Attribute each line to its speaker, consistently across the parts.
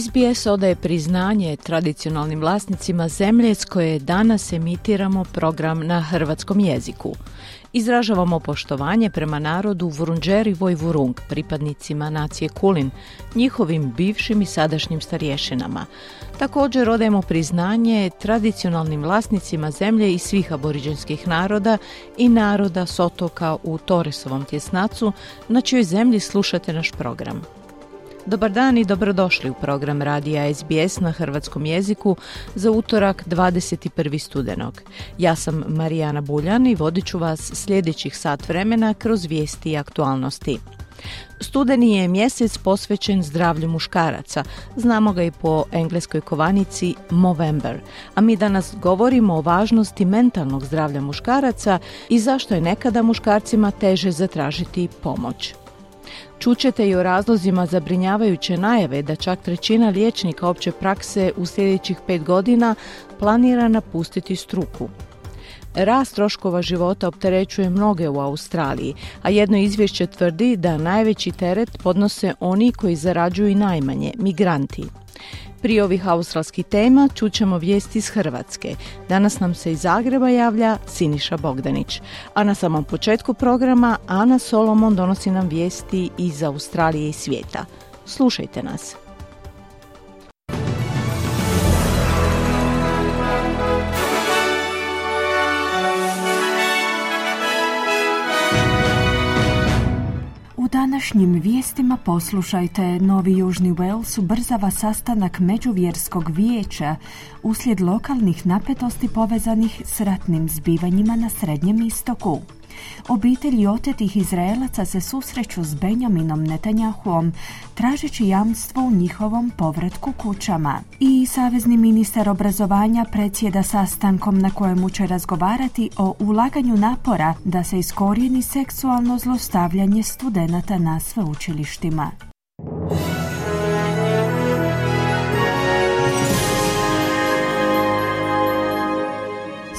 Speaker 1: SBS odaje priznanje tradicionalnim vlasnicima zemlje s koje danas emitiramo program na hrvatskom jeziku. Izražavamo poštovanje prema narodu Vurunđeri Vojvurung, pripadnicima nacije Kulin, njihovim bivšim i sadašnjim starješinama. Također odajemo priznanje tradicionalnim vlasnicima zemlje i svih aboriđenskih naroda i naroda s otoka u Toresovom tjesnacu, na čijoj zemlji slušate naš program. Dobar dan i dobrodošli u program radija SBS na hrvatskom jeziku za utorak 21. studenog. Ja sam Marijana Buljan i vodit ću vas sljedećih sat vremena kroz vijesti i aktualnosti. Studeni je mjesec posvećen zdravlju muškaraca, znamo ga i po engleskoj kovanici Movember, a mi danas govorimo o važnosti mentalnog zdravlja muškaraca i zašto je nekada muškarcima teže zatražiti pomoć. Čućete i o razlozima zabrinjavajuće najave da čak trećina liječnika opće prakse u sljedećih pet godina planira napustiti struku. Rast troškova života opterećuje mnoge u Australiji, a jedno izvješće tvrdi da najveći teret podnose oni koji zarađuju najmanje, migranti. Prije ovih australskih tema čućemo vijesti iz Hrvatske. Danas nam se iz Zagreba javlja Siniša Bogdanić. A na samom početku programa Ana Solomon donosi nam vijesti iz Australije i svijeta. Slušajte nas.
Speaker 2: Današnjim vijestima poslušajte Novi Južni Wales ubrzava sastanak Međuvjerskog vijeća uslijed lokalnih napetosti povezanih s ratnim zbivanjima na Srednjem istoku. Obitelji otetih Izraelaca se susreću s Benjaminom Netanjahuom, tražeći jamstvo u njihovom povratku kućama. I savezni ministar obrazovanja predsjeda sastankom na kojemu će razgovarati o ulaganju napora da se iskorijeni seksualno zlostavljanje studenata na sveučilištima.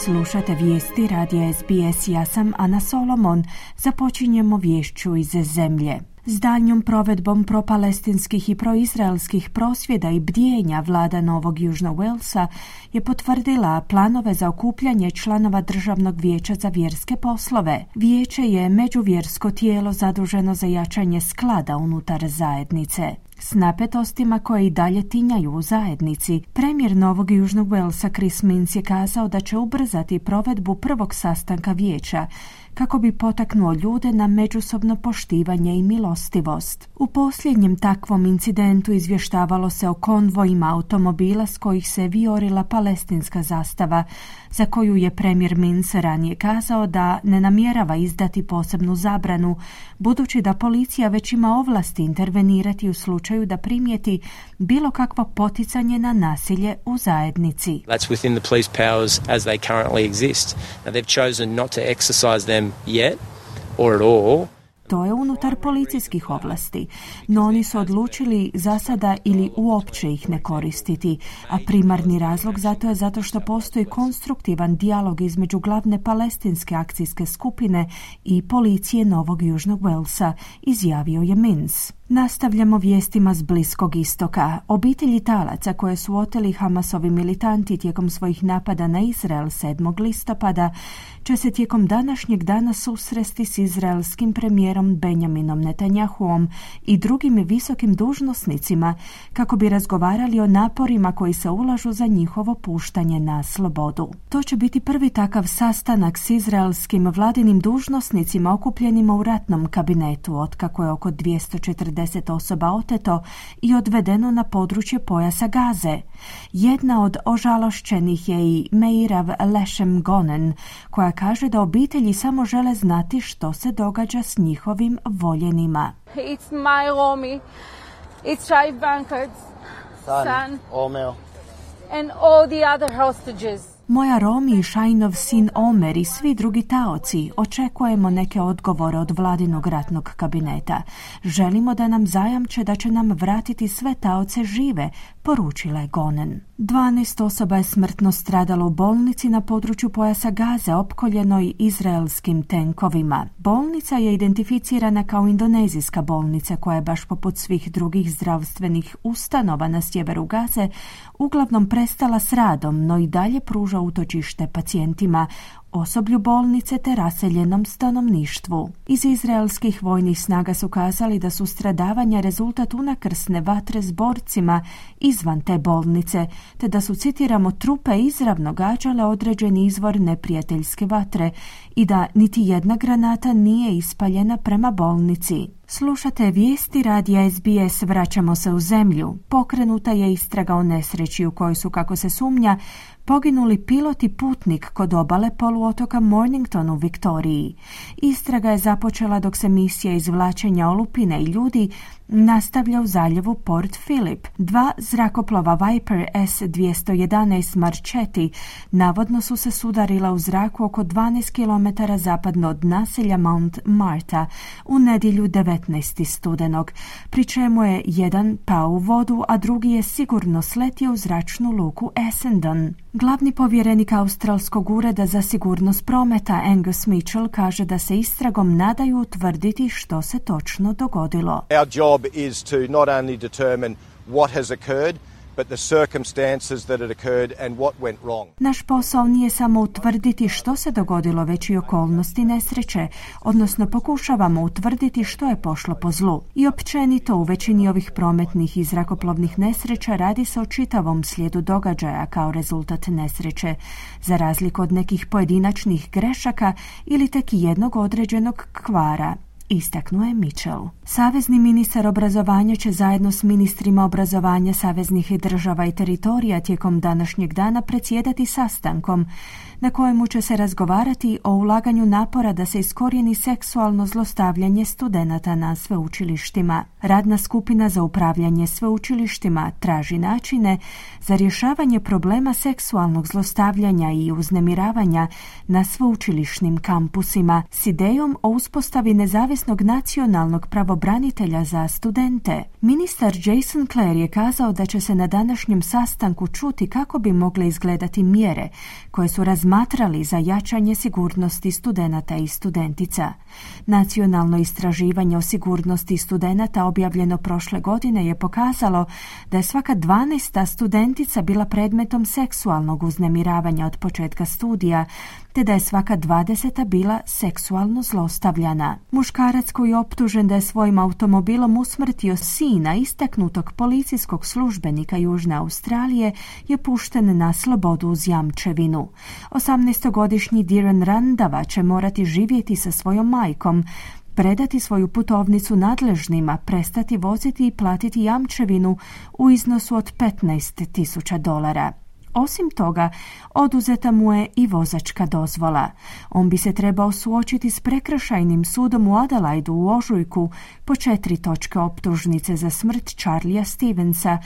Speaker 2: Slušate vijesti radija SBS. Ja sam Ana Solomon. Započinjemo vješću iz zemlje. S daljnjom provedbom propalestinskih i proizraelskih prosvjeda i bdijenja vlada Novog Južnog Walesa je potvrdila planove za okupljanje članova Državnog vijeća za vjerske poslove. Vijeće je međuvjersko tijelo zaduženo za jačanje sklada unutar zajednice. S napetostima koje i dalje tinjaju u zajednici, premijer Novog Južnog Walesa Chris Minns je kazao da će ubrzati provedbu prvog sastanka vijeća kako bi potaknuo ljude na međusobno poštivanje i milostivost. U posljednjem takvom incidentu izvještavalo se o konvojima automobila s kojih se viorila palestinska zastava, za koju je premijer Mins ranije kazao da ne namjerava izdati posebnu zabranu, budući da policija već ima ovlasti intervenirati u slučaju da primijeti bilo kakvo poticanje na nasilje u zajednici.
Speaker 3: That's within the police powers as they currently exist. Now they've chosen not to exercise them yet or all.
Speaker 2: To je unutar policijskih ovlasti, no oni su odlučili za sada ili uopće ih ne koristiti, a primarni razlog zato je zato što postoji konstruktivan dijalog između glavne palestinske akcijske skupine i policije Novog Južnog Walesa, izjavio je Mins. Nastavljamo vijestima s Bliskog istoka. Obitelji talaca koje su oteli Hamasovi militanti tijekom svojih napada na Izrael 7. listopada će se tijekom današnjeg dana susresti s izraelskim premijerom Benjaminom Netanjahuom i drugim visokim dužnosnicima kako bi razgovarali o naporima koji se ulažu za njihovo puštanje na slobodu. To će biti prvi takav sastanak s izraelskim vladinim dužnosnicima okupljenima u ratnom kabinetu otkako je oko 240 osoba oteto i odvedeno na područje pojasa Gaze. Jedna od ožalošćenih je i Meirav Lešem Gonen koja kaže da obitelji samo žele znati što se događa s njihovim voljenima.
Speaker 4: It's my Romy, it's Shai Bankart's son, son and all the other hostages.
Speaker 2: Moja Romi i Šajnov sin Omer i svi drugi taoci očekujemo neke odgovore od vladinog ratnog kabineta. Želimo da nam zajamče da će nam vratiti sve taoce žive, poručila je Gonen. 12 osoba je smrtno stradalo u bolnici na području pojasa Gaze opkoljenoj izraelskim tenkovima. Bolnica je identificirana kao indonezijska bolnica koja je baš poput svih drugih zdravstvenih ustanova na sjeveru Gaze uglavnom prestala s radom, no i dalje pruža utočište pacijentima osoblju bolnice te raseljenom stanovništvu. Iz izraelskih vojnih snaga su kazali da su stradavanja rezultat unakrsne vatre s borcima izvan te bolnice, te da su, citiramo, trupe izravno gađale određeni izvor neprijateljske vatre i da niti jedna granata nije ispaljena prema bolnici. Slušate vijesti radija SBS Vraćamo se u zemlju. Pokrenuta je istraga o nesreći u kojoj su, kako se sumnja, poginuli pilot i putnik kod obale poluotoka Mornington u Viktoriji. Istraga je započela dok se misija izvlačenja olupine i ljudi nastavlja u zaljevu Port Phillip. Dva zrakoplova Viper S-211 Marchetti navodno su se sudarila u zraku oko 12 km zapadno od naselja Mount Marta u nedjelju 19. studenog, pri čemu je jedan pao u vodu, a drugi je sigurno sletio u zračnu luku Essendon. Glavni povjerenik Australskog ureda za sigurnost prometa Angus Mitchell kaže da se istragom nadaju utvrditi što se točno dogodilo.
Speaker 5: Is to not only determine what has occurred, but the circumstances that had occurred and what went wrong.
Speaker 2: Naš posao nije samo utvrditi što se dogodilo, već i okolnosti nesreće, odnosno pokušavamo utvrditi što je pošlo po zlu. I općenito u većini ovih prometnih i zrakoplovnih nesreća radi se o čitavom slijedu događaja kao rezultat nesreće, za razliku od nekih pojedinačnih grešaka ili tek jednog određenog kvara istaknuo je Mitchell. Savezni ministar obrazovanja će zajedno s ministrima obrazovanja saveznih država i teritorija tijekom današnjeg dana predsjedati sastankom na kojemu će se razgovarati o ulaganju napora da se iskorijeni seksualno zlostavljanje studenata na sveučilištima. Radna skupina za upravljanje sveučilištima traži načine za rješavanje problema seksualnog zlostavljanja i uznemiravanja na sveučilišnim kampusima s idejom o uspostavi nezavisnog nacionalnog pravobranitelja za studente. Ministar Jason Clare je kazao da će se na današnjem sastanku čuti kako bi mogle izgledati mjere koje su razmatrali za jačanje sigurnosti studenata i studentica. Nacionalno istraživanje o sigurnosti studenata objavljeno prošle godine je pokazalo da je svaka 12. studentica bila predmetom seksualnog uznemiravanja od početka studija, te da je svaka dvadeseta bila seksualno zlostavljana. Muškarac koji je optužen da je svojim automobilom usmrtio sina istaknutog policijskog službenika Južne Australije je pušten na slobodu uz jamčevinu. 18-godišnji Diran Randava će morati živjeti sa svojom majkom, predati svoju putovnicu nadležnima, prestati voziti i platiti jamčevinu u iznosu od 15.000 dolara. Osim toga, oduzeta mu je i vozačka dozvola. On bi se trebao suočiti s prekršajnim sudom u Adelaidu u Ožujku po četiri točke optužnice za smrt Charlija Stevensa,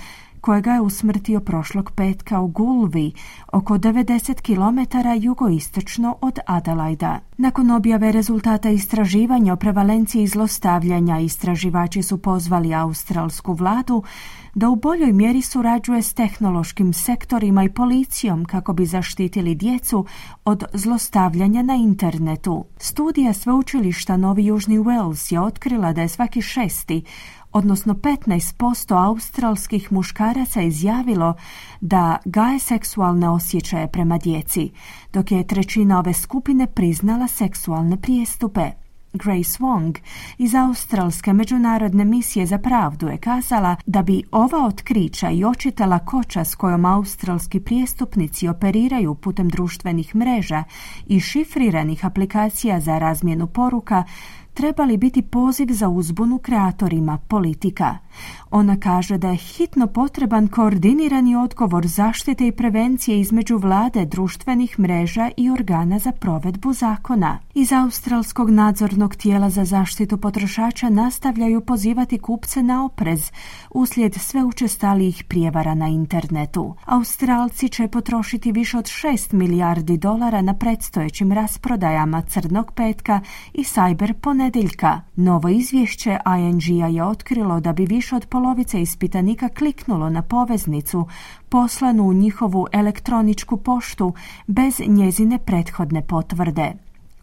Speaker 2: kojega je usmrtio prošlog petka u Gulvi, oko 90 km jugoistočno od Adelaida. Nakon objave rezultata istraživanja o prevalenciji zlostavljanja, istraživači su pozvali australsku vladu da u boljoj mjeri surađuje s tehnološkim sektorima i policijom kako bi zaštitili djecu od zlostavljanja na internetu. Studija sveučilišta Novi Južni Wales je otkrila da je svaki šesti odnosno 15% australskih muškaraca izjavilo da gaje seksualne osjećaje prema djeci, dok je trećina ove skupine priznala seksualne prijestupe. Grace Wong iz Australske međunarodne misije za pravdu je kazala da bi ova otkrića i očitala koča s kojom australski prijestupnici operiraju putem društvenih mreža i šifriranih aplikacija za razmjenu poruka trebali biti poziv za uzbunu kreatorima politika. Ona kaže da je hitno potreban koordinirani odgovor zaštite i prevencije između vlade, društvenih mreža i organa za provedbu zakona. Iz Australskog nadzornog tijela za zaštitu potrošača nastavljaju pozivati kupce na oprez uslijed sve učestalijih prijevara na internetu. Australci će potrošiti više od 6 milijardi dolara na predstojećim rasprodajama Crnog petka i Cyber ponedeljka. Novo izvješće ING-a je otkrilo da bi više od polovice ispitanika kliknulo na poveznicu poslanu u njihovu elektroničku poštu bez njezine prethodne potvrde.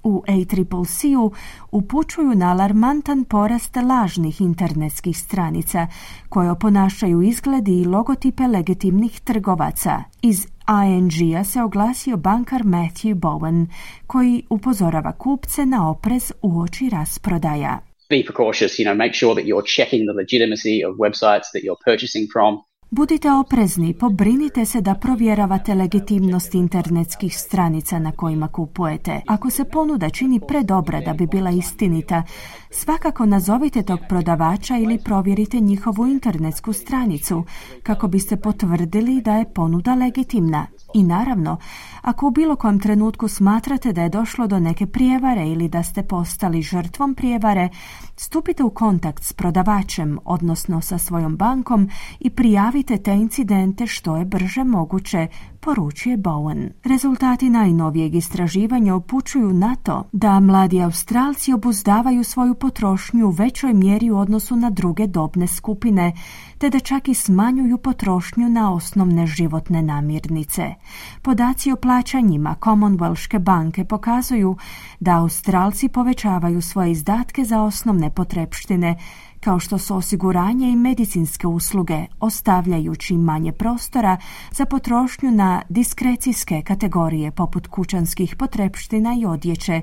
Speaker 2: U ACCC-u upućuju na alarmantan porast lažnih internetskih stranica koje oponašaju izgledi i logotipe legitimnih trgovaca. Iz ING-a se oglasio bankar Matthew Bowen koji upozorava kupce na oprez uoči rasprodaja.
Speaker 6: Be precautious, you know, make sure that you're checking the legitimacy of websites that you're purchasing from.
Speaker 2: Budite oprezni, pobrinite se da provjeravate legitimnost internetskih stranica na kojima kupujete. Ako se ponuda čini predobra da bi bila istinita, svakako nazovite tog prodavača ili provjerite njihovu internetsku stranicu kako biste potvrdili da je ponuda legitimna. I naravno, ako u bilo kojem trenutku smatrate da je došlo do neke prijevare ili da ste postali žrtvom prijevare, stupite u kontakt s prodavačem, odnosno sa svojom bankom i prijavite te incidente što je brže moguće, poručuje Bowen. Rezultati najnovijeg istraživanja upućuju na to da mladi Australci obuzdavaju svoju potrošnju u većoj mjeri u odnosu na druge dobne skupine, te da čak i smanjuju potrošnju na osnovne životne namirnice. Podaci o plaćanjima Commonwealthke banke pokazuju da Australci povećavaju svoje izdatke za osnovne potrepštine, kao što su osiguranje i medicinske usluge, ostavljajući manje prostora za potrošnju na diskrecijske kategorije poput kućanskih potrepština i odjeće,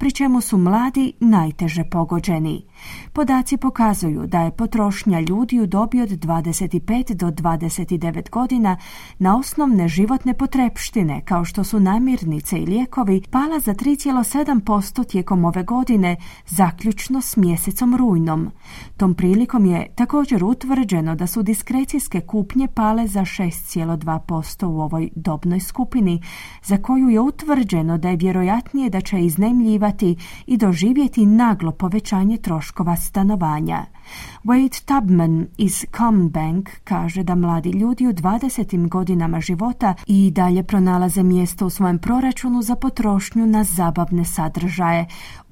Speaker 2: pri čemu su mladi najteže pogođeni. Podaci pokazuju da je potrošnja ljudi u dobi od 25 do 29 godina na osnovne životne potrepštine, kao što su namirnice i lijekovi, pala za 3,7% tijekom ove godine, zaključno s mjesecom rujnom. Tom prilikom je također utvrđeno da su diskrecijske kupnje pale za 6,2% u ovoj dobnoj skupini, za koju je utvrđeno da je vjerojatnije da će iznajmljivati i doživjeti naglo povećanje troškova stanovanja. Wade Tubman iz Combank kaže da mladi ljudi u 20. godinama života i dalje pronalaze mjesto u svojem proračunu za potrošnju na zabavne sadržaje,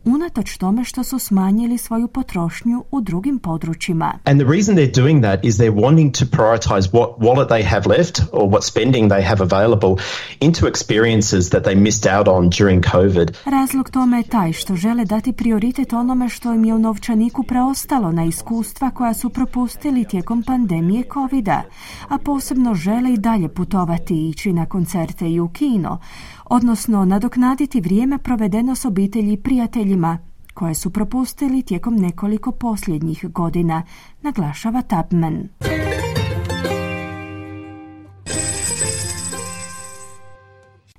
Speaker 2: unatoč tome što su smanjili svoju potrošnju u drugim područjima.
Speaker 7: And the reason they're doing that is they're wanting to prioritize what wallet they have left or what spending they have available into experiences that they missed out on during COVID.
Speaker 2: Razlog tome je taj što žele dati prioritet onome što im je u novčaniku preostalo na iskustva koja su propustili tijekom pandemije covida, a posebno žele i dalje putovati i ići na koncerte i u kino, odnosno nadoknaditi vrijeme provedeno s obitelji i prijateljima koje su propustili tijekom nekoliko posljednjih godina, naglašava Tapman.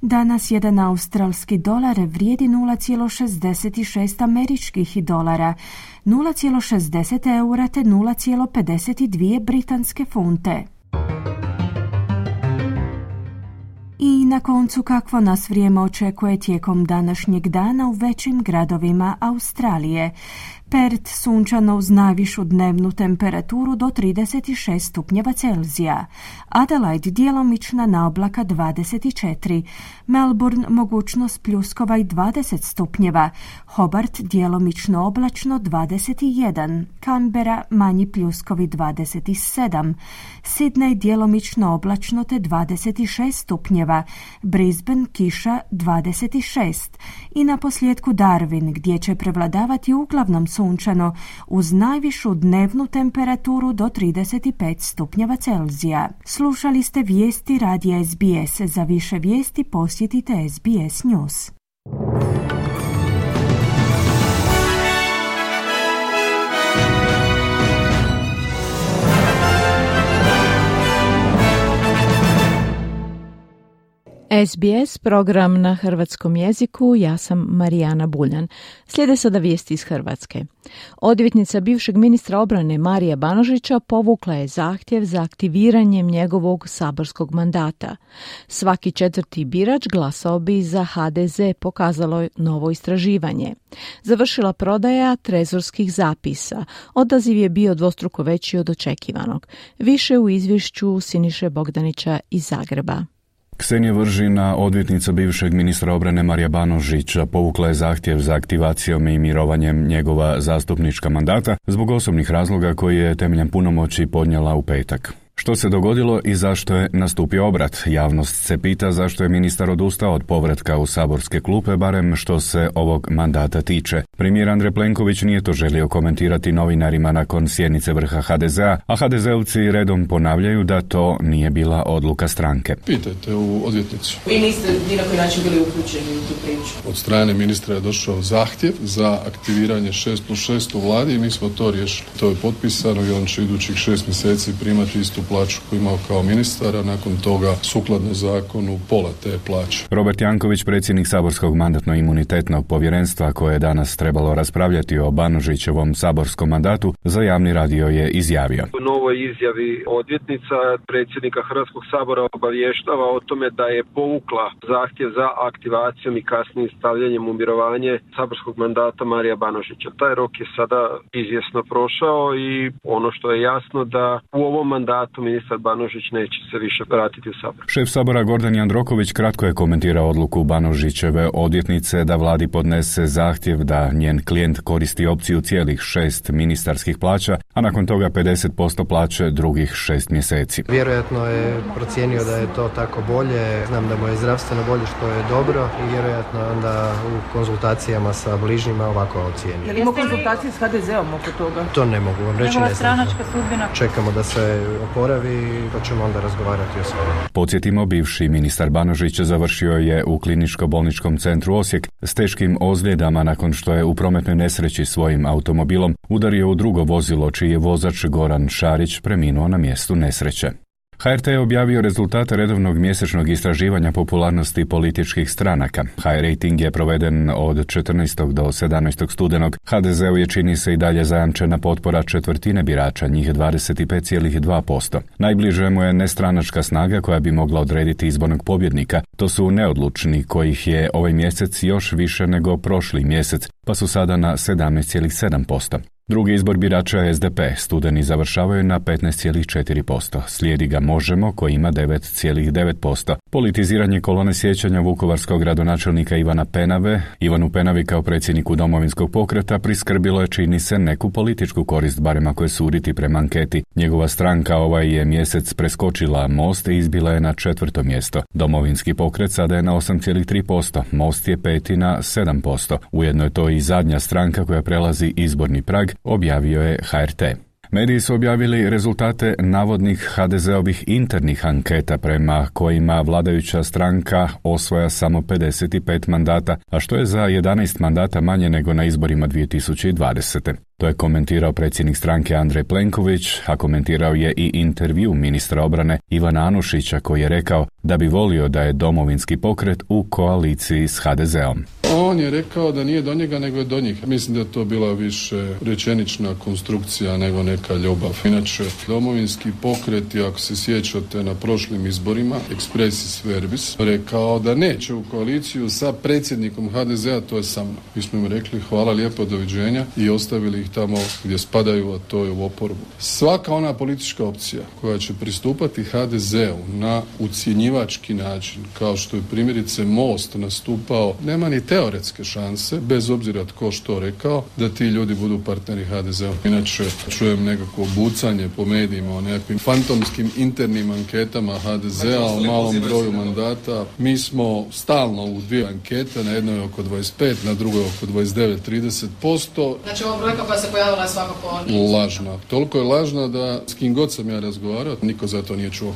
Speaker 2: Danas jedan australski dolar vrijedi 0,66 američkih dolara, 0,60 eura te 0,52 britanske funte. I na koncu kakvo nas vrijeme očekuje tijekom današnjeg dana u većim gradovima Australije. Perth sunčano uz najvišu dnevnu temperaturu do 36 stupnjeva Celzija, Adelaide djelomična na oblaka 24, Melbourne mogućnost pljuskova i 20 stupnjeva, Hobart djelomično oblačno 21, Canberra manji pljuskovi 27, Sydney djelomično oblačno te 26 stupnjeva, Brisbane kiša 26 i na posljedku Darwin gdje će prevladavati uglavnom sunčano uz najvišu dnevnu temperaturu do 35 stupnjeva Celzija. Slušali ste vijesti radija SBS. Za više vijesti posjetite SBS News.
Speaker 1: SBS, program na hrvatskom jeziku, ja sam Marijana Buljan. Slijede sada vijesti iz Hrvatske. Odvjetnica bivšeg ministra obrane Marija Banožića povukla je zahtjev za aktiviranjem njegovog saborskog mandata. Svaki četvrti birač glasao bi za HDZ, pokazalo novo istraživanje. Završila prodaja trezorskih zapisa. Odaziv je bio dvostruko veći od očekivanog. Više u izvješću Siniše Bogdanića iz Zagreba.
Speaker 8: Ksenija Vržina, odvjetnica bivšeg ministra obrane Marija Banožića, povukla je zahtjev za aktivacijom i mirovanjem njegova zastupnička mandata zbog osobnih razloga koji je temeljem punomoći podnijela u petak. Što se dogodilo i zašto je nastupio obrat? Javnost se pita zašto je ministar odustao od povratka u saborske klupe, barem što se ovog mandata tiče. Premijer Andrej Plenković nije to želio komentirati novinarima nakon sjednice vrha HDZ-a, a HDZ-ovci redom ponavljaju da to nije bila odluka stranke.
Speaker 9: Pitajte u odvjetnicu.
Speaker 10: Vi niste ni na koji način bili uključeni u tu priču.
Speaker 9: Od strane ministra je došao zahtjev za aktiviranje 6 plus 6 u vladi i mi smo to riješili. To je potpisano i on će idućih šest mjeseci primati istu plaću koju imao kao ministar, a nakon toga sukladno zakonu pola te plaće.
Speaker 8: Robert Janković, predsjednik Saborskog mandatno-imunitetnog povjerenstva koje je danas trebalo raspravljati o Banožićevom saborskom mandatu, za javni radio je izjavio.
Speaker 11: U novoj izjavi odvjetnica predsjednika Hrvatskog sabora obavještava o tome da je povukla zahtjev za aktivacijom i kasnijim stavljanjem u mirovanje saborskog mandata Marija Banožića. Taj rok je sada izvjesno prošao i ono što je jasno da u ovom mandatu ministar Banožić neće se više vratiti u sabor.
Speaker 8: Šef sabora Gordan Jandroković kratko je komentirao odluku Banožićeve odvjetnice da vladi podnese zahtjev da njen klijent koristi opciju cijelih šest ministarskih plaća, a nakon toga 50% plaće drugih šest mjeseci.
Speaker 12: Vjerojatno je procijenio da je to tako bolje, znam da mu je zdravstveno bolje što je dobro i vjerojatno onda u konzultacijama sa bližnjima ovako ocijenio.
Speaker 10: Je li imao konzultacije s HDZ-om oko toga?
Speaker 12: To ne mogu vam reći, ne znam.
Speaker 10: stranačka sudbina.
Speaker 12: Čekamo da se oporavi pa ćemo onda razgovarati o svemu.
Speaker 8: Podsjetimo, bivši ministar Banožić završio je u kliničko-bolničkom centru Osijek s teškim ozljedama nakon što je u prometnoj nesreći svojim automobilom udario u drugo vozilo čiji je vozač Goran Šarić preminuo na mjestu nesreće. HRT je objavio rezultate redovnog mjesečnog istraživanja popularnosti političkih stranaka. High rating je proveden od 14. do 17. studenog. HDZ-u je čini se i dalje zajamčena potpora četvrtine birača, njih 25,2%. Najbliže mu je nestranačka snaga koja bi mogla odrediti izbornog pobjednika. To su neodlučni, kojih je ovaj mjesec još više nego prošli mjesec, pa su sada na 17,7%. Drugi izbor birača SDP, studeni završavaju na 15,4%. Slijedi ga Možemo, koji ima 9,9%. Politiziranje kolone sjećanja vukovarskog gradonačelnika Ivana Penave, Ivanu Penavi kao predsjedniku domovinskog pokreta priskrbilo je čini se neku političku korist, barem ako je suditi prema anketi. Njegova stranka ovaj je mjesec preskočila Most i izbila je na četvrto mjesto. Domovinski pokret sada je na 8,3%, Most je peti na 7%. Ujedno je to i zadnja stranka koja prelazi izborni prag, objavio je HRT. Mediji su objavili rezultate navodnih HDZ-ovih internih anketa prema kojima vladajuća stranka osvoja samo 55 mandata, a što je za 11 mandata manje nego na izborima 2020. To je komentirao predsjednik stranke Andrej Plenković, a komentirao je i intervju ministra obrane Ivana Anušića koji je rekao da bi volio da je domovinski pokret u koaliciji s HDZ-om.
Speaker 9: On je rekao da nije do njega nego je do njih. Mislim da je to bila više rečenična konstrukcija nego neka ljubav. Inače, domovinski pokret ako se sjećate na prošlim izborima, expressis verbis, rekao da neće u koaliciju sa predsjednikom HDZ-a, to je sa mnom. Mi smo im rekli hvala lijepo, doviđenja i ostavili ih tamo gdje spadaju, a to je u oporbu. Svaka ona politička opcija koja će pristupati HDZ-u na ucjenjivački način, kao što je primjerice Most nastupao, nema ni teoretske šanse, bez obzira tko što rekao, da ti ljudi budu partneri HDZ-u. Inače, čujem nekako bucanje po medijima o nekakvim fantomskim internim anketama HDZ-a o malom broju mandata. Mi smo stalno u dvije ankete, na jednoj oko 25, na drugoj oko 29-30%.
Speaker 10: Znači ova brojka koja se pojavila je svakako
Speaker 9: Lažna. Toliko je lažna da s kim god sam ja razgovarao, niko za to nije čuo.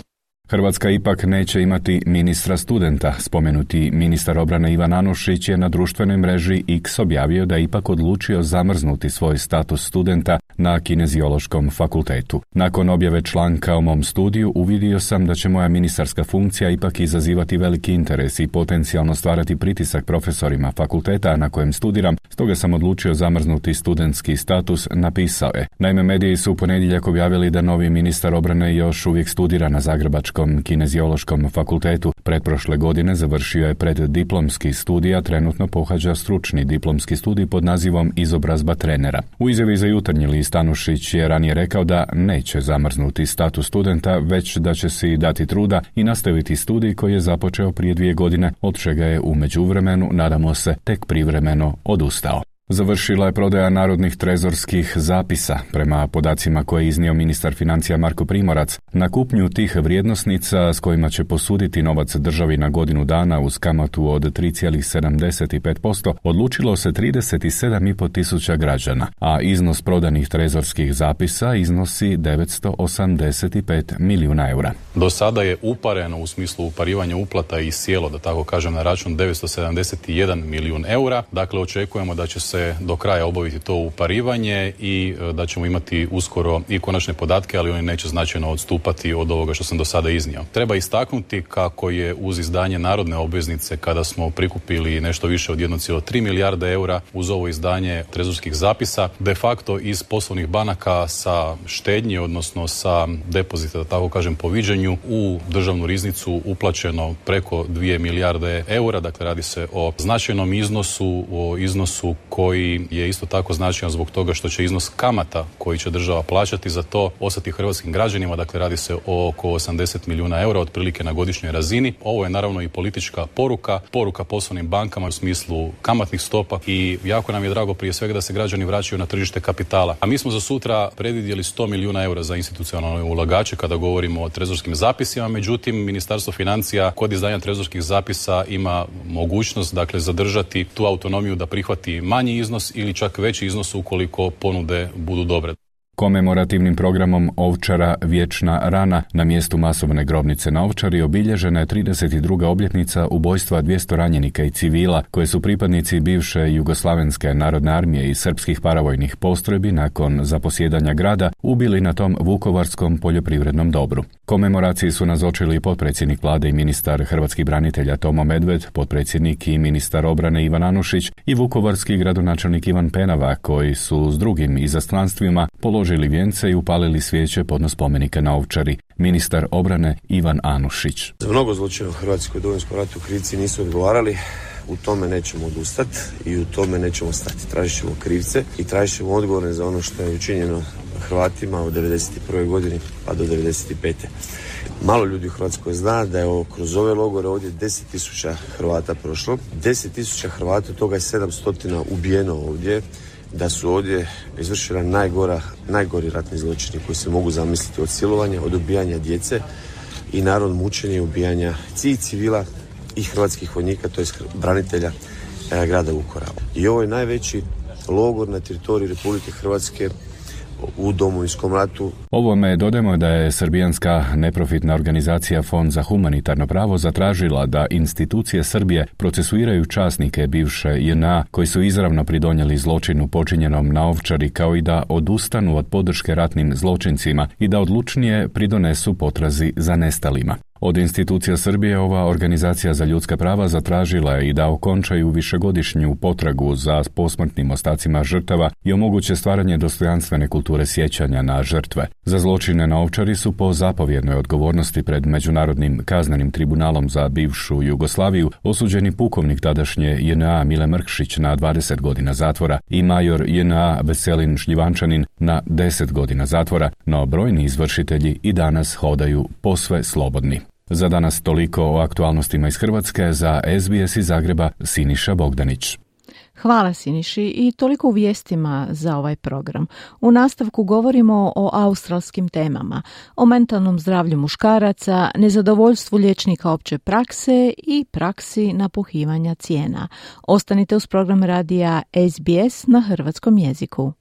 Speaker 8: Hrvatska ipak neće imati ministra studenta. Spomenuti ministar obrane Ivan Anušić je na društvenoj mreži X objavio da je ipak odlučio zamrznuti svoj status studenta na kineziološkom fakultetu. Nakon objave članka o mom studiju uvidio sam da će moja ministarska funkcija ipak izazivati veliki interes i potencijalno stvarati pritisak profesorima fakulteta na kojem studiram, stoga sam odlučio zamrznuti studentski status, napisao je. Naime, mediji su u ponedjeljak objavili da novi ministar obrane još uvijek studira na Zagrebačkom kineziološkom fakultetu. Pretprošle godine završio je pred diplomski studija, trenutno pohađa stručni diplomski studij pod nazivom izobrazba trenera. U izjavi za jutarnji Stanušić je ranije rekao da neće zamrznuti status studenta, već da će si dati truda i nastaviti studij koji je započeo prije dvije godine, od čega je u međuvremenu, nadamo se, tek privremeno odustao. Završila je prodaja narodnih trezorskih zapisa. Prema podacima koje je iznio ministar financija Marko Primorac, na kupnju tih vrijednosnica s kojima će posuditi novac državi na godinu dana uz kamatu od 3,75% odlučilo se 37,5 tisuća građana, a iznos prodanih trezorskih zapisa iznosi 985 milijuna eura.
Speaker 13: Do sada je upareno u smislu uparivanja uplata i sjelo, da tako kažem, na račun 971 milijun eura. Dakle, očekujemo da će se do kraja obaviti to uparivanje i e, da ćemo imati uskoro i konačne podatke, ali oni neće značajno odstupati od ovoga što sam do sada iznio. Treba istaknuti kako je uz izdanje narodne obveznice kada smo prikupili nešto više od 1,3 milijarde eura uz ovo izdanje trezorskih zapisa, de facto iz poslovnih banaka sa štednje, odnosno sa depozita, da tako kažem, po viđenju u državnu riznicu uplaćeno preko 2 milijarde eura, dakle radi se o značajnom iznosu, o iznosu koji koji je isto tako značajan zbog toga što će iznos kamata koji će država plaćati za to ostati hrvatskim građanima, dakle radi se o oko 80 milijuna eura otprilike na godišnjoj razini. Ovo je naravno i politička poruka, poruka poslovnim bankama u smislu kamatnih stopa i jako nam je drago prije svega da se građani vraćaju na tržište kapitala. A mi smo za sutra predvidjeli 100 milijuna eura za institucionalne ulagače kada govorimo o trezorskim zapisima, međutim Ministarstvo financija kod izdanja trezorskih zapisa ima mogućnost dakle zadržati tu autonomiju da prihvati manji iznos ili čak veći iznos ukoliko ponude budu dobre.
Speaker 8: Komemorativnim programom Ovčara Vječna rana na mjestu masovne grobnice na Ovčari obilježena je 32. obljetnica ubojstva 200 ranjenika i civila koje su pripadnici bivše Jugoslavenske narodne armije i srpskih paravojnih postrojbi nakon zaposjedanja grada ubili na tom vukovarskom poljoprivrednom dobru. Komemoraciji su nazočili potpredsjednik vlade i ministar hrvatskih branitelja Tomo Medved, potpredsjednik i ministar obrane Ivan Anušić i vukovarski gradonačelnik Ivan Penava koji su s drugim izaslanstvima položili položili vijence i upalili svijeće podno spomenika na Ovčari. Ministar obrane Ivan Anušić.
Speaker 14: Za mnogo zločina u Hrvatskoj domovinskom ratu krivici nisu odgovarali. U tome nećemo odustati i u tome nećemo stati. Tražit ćemo krivce i tražit ćemo odgovore za ono što je učinjeno Hrvatima od 91. godini pa do 95. Malo ljudi u Hrvatskoj zna da je kroz ove logore ovdje 10.000 Hrvata prošlo. 10.000 Hrvata, toga je 700 ubijeno ovdje da su ovdje izvršena najgora, najgori ratni zločini koji se mogu zamisliti od silovanja, od ubijanja djece i narod mučenja i ubijanja i civila i hrvatskih vojnika, to je branitelja e, grada Vukora. I ovo je najveći logor na teritoriju Republike Hrvatske u domovinskom ratu.
Speaker 8: Ovome dodajemo da je srbijanska neprofitna organizacija Fond za humanitarno pravo zatražila da institucije Srbije procesuiraju časnike bivše JNA koji su izravno pridonijeli zločinu počinjenom na Ovčari kao i da odustanu od podrške ratnim zločincima i da odlučnije pridonesu potrazi za nestalima. Od institucija Srbije ova organizacija za ljudska prava zatražila je i da okončaju višegodišnju potragu za posmrtnim ostacima žrtava i omoguće stvaranje dostojanstvene kulture sjećanja na žrtve. Za zločine na ovčari su po zapovjednoj odgovornosti pred Međunarodnim kaznenim tribunalom za bivšu Jugoslaviju osuđeni pukovnik tadašnje JNA Mile Mrkšić na 20 godina zatvora i major JNA Veselin Šljivančanin na 10 godina zatvora, no brojni izvršitelji i danas hodaju posve slobodni. Za danas toliko o aktualnostima iz Hrvatske, za SBS iz Zagreba Siniša Bogdanić.
Speaker 1: Hvala Siniši i toliko u vijestima za ovaj program. U nastavku govorimo o australskim temama, o mentalnom zdravlju muškaraca, nezadovoljstvu liječnika opće prakse i praksi napuhivanja cijena. Ostanite uz program radija SBS na hrvatskom jeziku.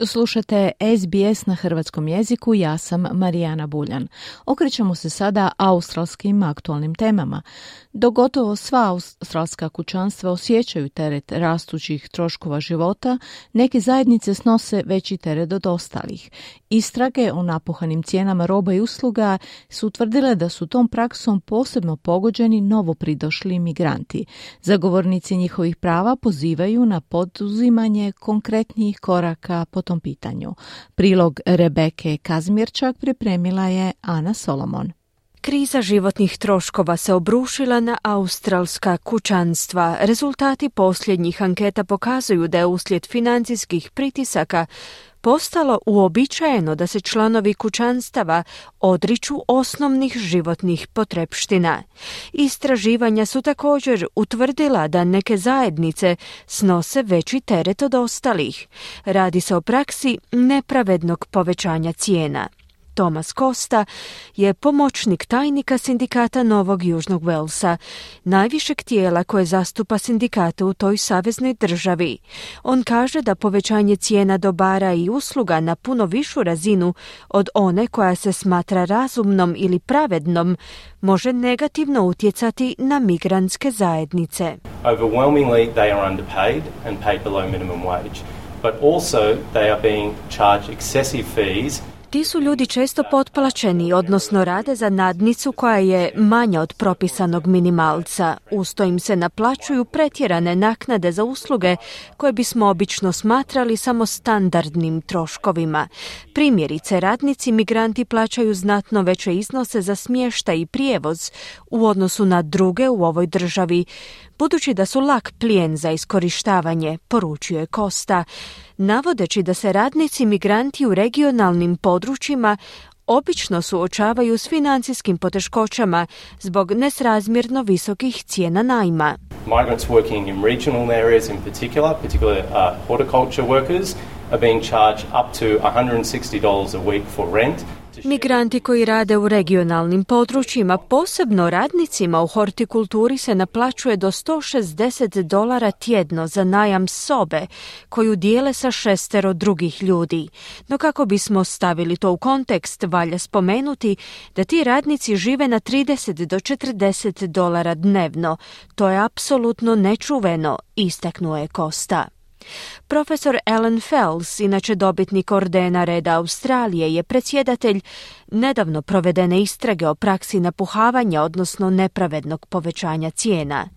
Speaker 1: Slušate SBS na hrvatskom jeziku, ja sam Marijana Buljan. Okrećemo se sada australskim aktualnim temama. Dok gotovo sva australska kućanstva osjećaju teret rastućih troškova života, neke zajednice snose veći teret od ostalih. Istrage o napuhanim cijenama roba i usluga su utvrdile da su tom praksom posebno pogođeni novo pridošli migranti. Zagovornici njihovih prava pozivaju na poduzimanje konkretnijih koraka po tom pitanju. Prilog Rebeke Kazmirčak pripremila je Ana Solomon.
Speaker 2: Kriza životnih troškova se obrušila na australska kućanstva. Rezultati posljednjih anketa pokazuju da je uslijed financijskih pritisaka postalo uobičajeno da se članovi kućanstava odriču osnovnih životnih potrepština. Istraživanja su također utvrdila da neke zajednice snose veći teret od ostalih. Radi se o praksi nepravednog povećanja cijena. Thomas Costa je pomoćnik tajnika sindikata Novog Južnog Velsa, najvišeg tijela koje zastupa sindikate u toj saveznoj državi. On kaže da povećanje cijena dobara i usluga na puno višu razinu od one koja se smatra razumnom ili pravednom može negativno utjecati na migrantske zajednice.
Speaker 15: Overwhelmingly they are underpaid and paid below minimum wage, but also they are being charged excessive fees
Speaker 2: ti su ljudi često potplaćeni, odnosno rade za nadnicu koja je manja od propisanog minimalca. Usto im se naplaćuju pretjerane naknade za usluge koje bismo obično smatrali samo standardnim troškovima. Primjerice, radnici migranti plaćaju znatno veće iznose za smještaj i prijevoz u odnosu na druge u ovoj državi, budući da su lak plijen za iskorištavanje, poručuje Kosta, navodeći da se radnici migranti u regionalnim područjima obično suočavaju s financijskim poteškoćama zbog nesrazmjerno visokih cijena najma.
Speaker 15: Migrants working in regional areas in particular, particularly uh, horticulture workers, are being charged up to $160 a week for rent
Speaker 2: Migranti koji rade u regionalnim područjima, posebno radnicima u hortikulturi se naplaćuje do 160 dolara tjedno za najam sobe koju dijele sa šestero drugih ljudi. No kako bismo stavili to u kontekst, valja spomenuti da ti radnici žive na 30 do 40 dolara dnevno. To je apsolutno nečuveno, istaknuo je Kosta. Profesor Alan Fells, inače dobitnik ordena reda Australije, je predsjedatelj nedavno provedene istrage o praksi napuhavanja, odnosno nepravednog povećanja cijena.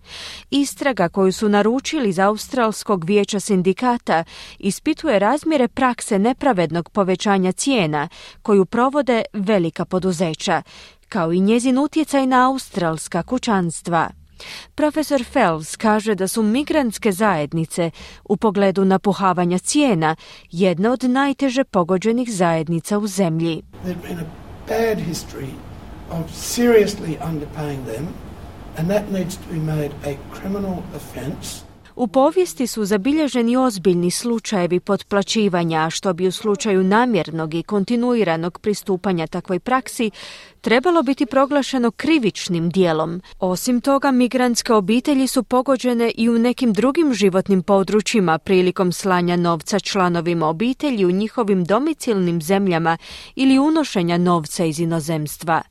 Speaker 2: Istraga koju su naručili za Australskog vijeća sindikata ispituje razmjere prakse nepravednog povećanja cijena koju provode velika poduzeća, kao i njezin utjecaj na australska kućanstva. Profesor Fels kaže da su migrantske zajednice u pogledu napuhavanja cijena jedna od najteže pogođenih zajednica u zemlji. u povijesti su zabilježeni ozbiljni slučajevi potplaćivanja, što bi u slučaju namjernog i kontinuiranog pristupanja takvoj praksi trebalo biti proglašeno krivičnim dijelom. Osim toga, migrantske obitelji su pogođene i u nekim drugim životnim područjima prilikom slanja novca članovima obitelji u njihovim domicilnim zemljama ili unošenja novca iz inozemstva.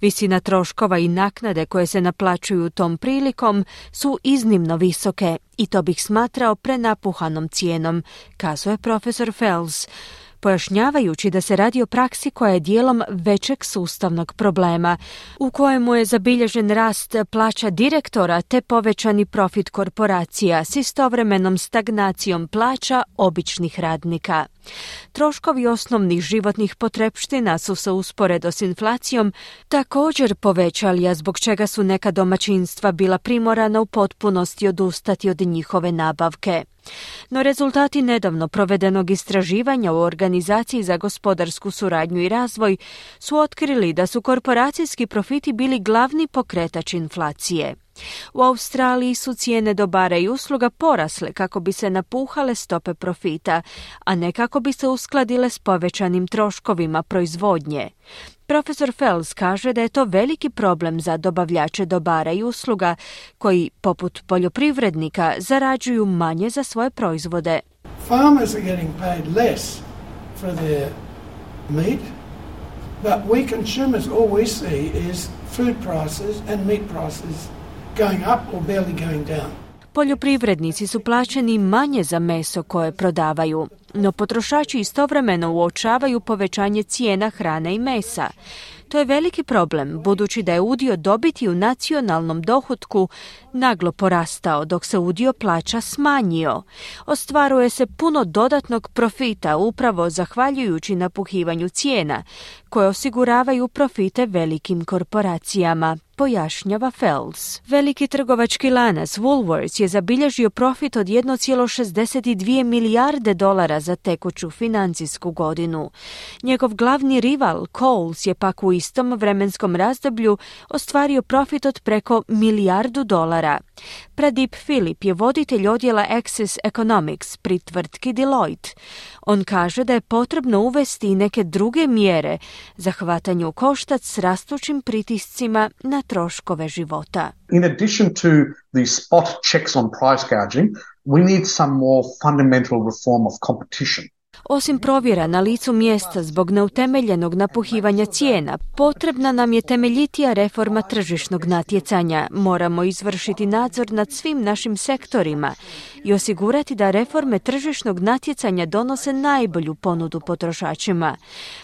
Speaker 2: Visina troškova i naknade koje se naplaćuju tom prilikom su iznimno visoke i to bih smatrao prenapuhanom cijenom, kazuje profesor Fels pojašnjavajući da se radi o praksi koja je dijelom većeg sustavnog problema, u kojemu je zabilježen rast plaća direktora te povećani profit korporacija s istovremenom stagnacijom plaća običnih radnika. Troškovi osnovnih životnih potrepština su se usporedo s inflacijom također povećali, a zbog čega su neka domaćinstva bila primorana u potpunosti odustati od njihove nabavke. No rezultati nedavno provedenog istraživanja u Organizaciji za gospodarsku suradnju i razvoj su otkrili da su korporacijski profiti bili glavni pokretač inflacije. U Australiji su cijene dobara i usluga porasle kako bi se napuhale stope profita, a ne kako bi se uskladile s povećanim troškovima proizvodnje. Profesor Fels kaže da je to veliki problem za dobavljače dobara i usluga koji, poput poljoprivrednika, zarađuju manje za svoje proizvode. Farmers are getting paid less
Speaker 16: for their meat, but we consumers, all we see is food prices and meat prices going up or barely going down.
Speaker 2: Poljoprivrednici su plaćeni manje za meso koje prodavaju, no potrošači istovremeno uočavaju povećanje cijena hrane i mesa. To je veliki problem, budući da je udio dobiti u nacionalnom dohotku naglo porastao, dok se udio plaća smanjio. Ostvaruje se puno dodatnog profita upravo zahvaljujući napuhivanju cijena, koje osiguravaju profite velikim korporacijama pojašnjava Fels. Veliki trgovački lanac Woolworths je zabilježio profit od 1,62 milijarde dolara za tekuću financijsku godinu. Njegov glavni rival Coles je pak u istom vremenskom razdoblju ostvario profit od preko milijardu dolara. Pradip Filip je voditelj odjela Access Economics pri tvrtki Deloitte. On kaže da je potrebno uvesti i neke druge mjere za hvatanju koštac s rastućim pritiscima na troškove života.
Speaker 17: In addition to the spot checks on price gouging, we need some more fundamental reform of competition.
Speaker 2: Osim provjera na licu mjesta zbog neutemeljenog napuhivanja cijena, potrebna nam je temeljitija reforma tržišnog natjecanja. Moramo izvršiti nadzor nad svim našim sektorima i osigurati da reforme tržišnog natjecanja donose najbolju ponudu potrošačima.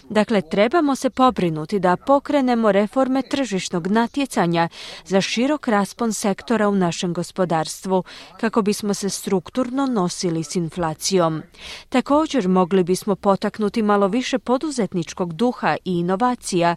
Speaker 2: Dakle, trebamo se pobrinuti da pokrenemo reforme tržišnog natjecanja za širok raspon sektora u našem gospodarstvu, kako bismo se strukturno nosili s inflacijom. Također mogli bismo potaknuti malo više poduzetničkog duha i inovacija,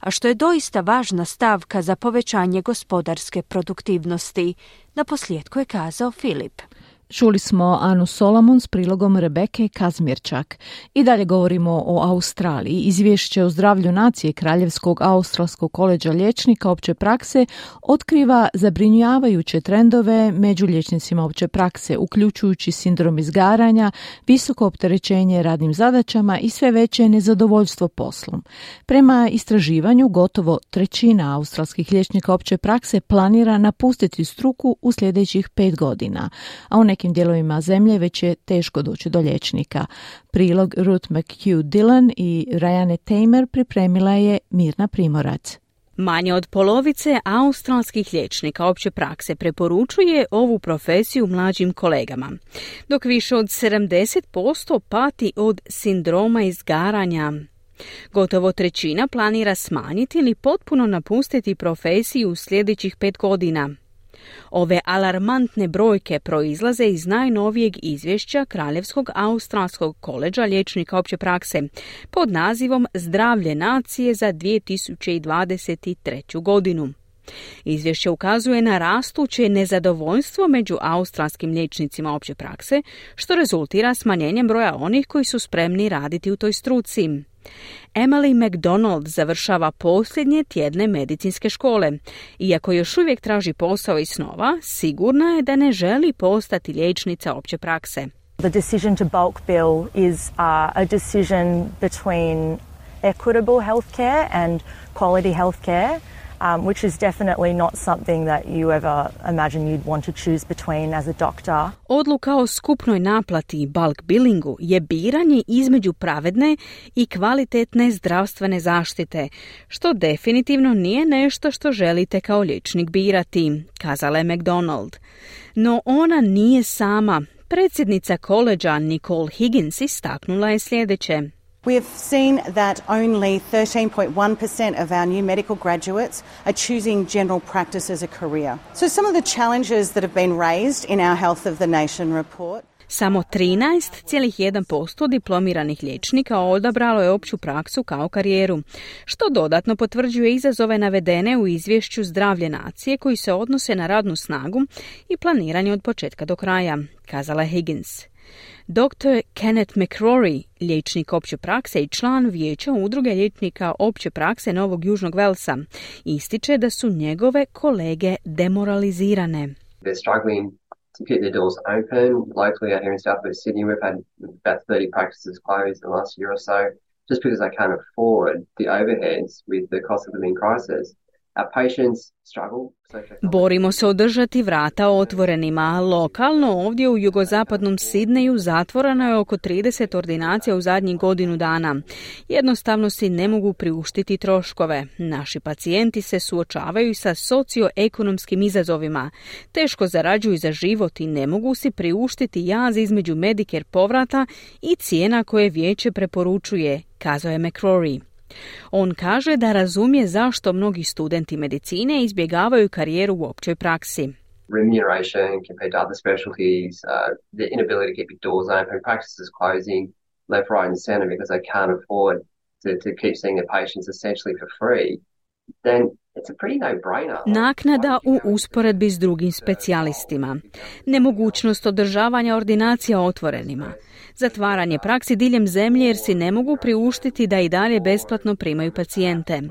Speaker 2: a što je doista važna stavka za povećanje gospodarske produktivnosti. Na posljedku je kazao Filip.
Speaker 1: Čuli smo Anu Solomon s prilogom Rebeke Kazmirčak. I dalje govorimo o Australiji. Izvješće o zdravlju nacije Kraljevskog australskog koleđa liječnika opće prakse otkriva zabrinjavajuće trendove među liječnicima opće prakse, uključujući sindrom izgaranja, visoko opterećenje radnim zadaćama i sve veće nezadovoljstvo poslom. Prema istraživanju, gotovo trećina australskih liječnika opće prakse planira napustiti struku u sljedećih pet godina, a u nekim dijelovima zemlje već je teško doći do liječnika. Prilog Ruth McHugh Dillon i Rayane Tamer pripremila je Mirna Primorac.
Speaker 18: Manje od polovice australskih liječnika opće prakse preporučuje ovu profesiju mlađim kolegama, dok više od 70% pati od sindroma izgaranja. Gotovo trećina planira smanjiti ili potpuno napustiti profesiju u sljedećih pet godina. Ove alarmantne brojke proizlaze iz najnovijeg izvješća Kraljevskog australskog koleđa liječnika opće prakse pod nazivom Zdravlje nacije za 2023. godinu. Izvješće ukazuje na rastuće nezadovoljstvo među australskim liječnicima opće prakse, što rezultira smanjenjem broja onih koji su spremni raditi u toj struci. Emily McDonald završava posljednje tjedne medicinske škole. Iako još uvijek traži posao i snova, sigurna je da ne želi postati liječnica opće prakse.
Speaker 19: The decision to bulk bill is uh, a decision between equitable healthcare and quality healthcare um, which is definitely not something that you ever imagine you'd want to choose between as a doctor.
Speaker 18: Odluka o skupnoj naplati i bulk billingu je biranje između pravedne i kvalitetne zdravstvene zaštite, što definitivno nije nešto što želite kao liječnik birati, kazala je McDonald. No ona nije sama. Predsjednica koleđa Nicole Higgins istaknula je sljedeće.
Speaker 20: We have seen that only 13.1% of our new medical graduates are choosing general practice as a career. So, some of the challenges that have been raised in our Health of the Nation report.
Speaker 18: Samo 13,1% diplomiranih liječnika odabralo je opću praksu kao karijeru, što dodatno potvrđuje izazove navedene u izvješću Zdravlje nacije koji se odnose na radnu snagu i planiranje od početka do kraja, kazala Higgins. Dr. Kenneth McRory, liječnik opće prakse i član vijeća udruge liječnika opće prakse Novog Južnog Velsa, ističe da su njegove kolege demoralizirane.
Speaker 21: They're struggling to keep their doors open. Locally out here in South West Sydney, we've had about 30 practices closed in the last year or so just because they can't afford the overheads with the cost of living crisis.
Speaker 18: Borimo se održati vrata otvorenima. Lokalno ovdje u jugozapadnom Sidneju zatvoreno je oko 30 ordinacija u zadnjih godinu dana. Jednostavno si ne mogu priuštiti troškove. Naši pacijenti se suočavaju sa socioekonomskim izazovima. Teško zarađuju za život i ne mogu si priuštiti jaz između Medicare povrata i cijena koje vijeće preporučuje, kazao je McCrory. On kaže da razumije zašto mnogi studenti medicine izbjegavaju karijeru u općoj praksi.
Speaker 21: Uh, left, right and center because they can't afford to, to keep seeing their patients essentially for free, then
Speaker 18: Naknada u usporedbi s drugim specijalistima. Nemogućnost održavanja ordinacija otvorenima. Zatvaranje praksi diljem zemlje jer si ne mogu priuštiti da i dalje besplatno primaju pacijente.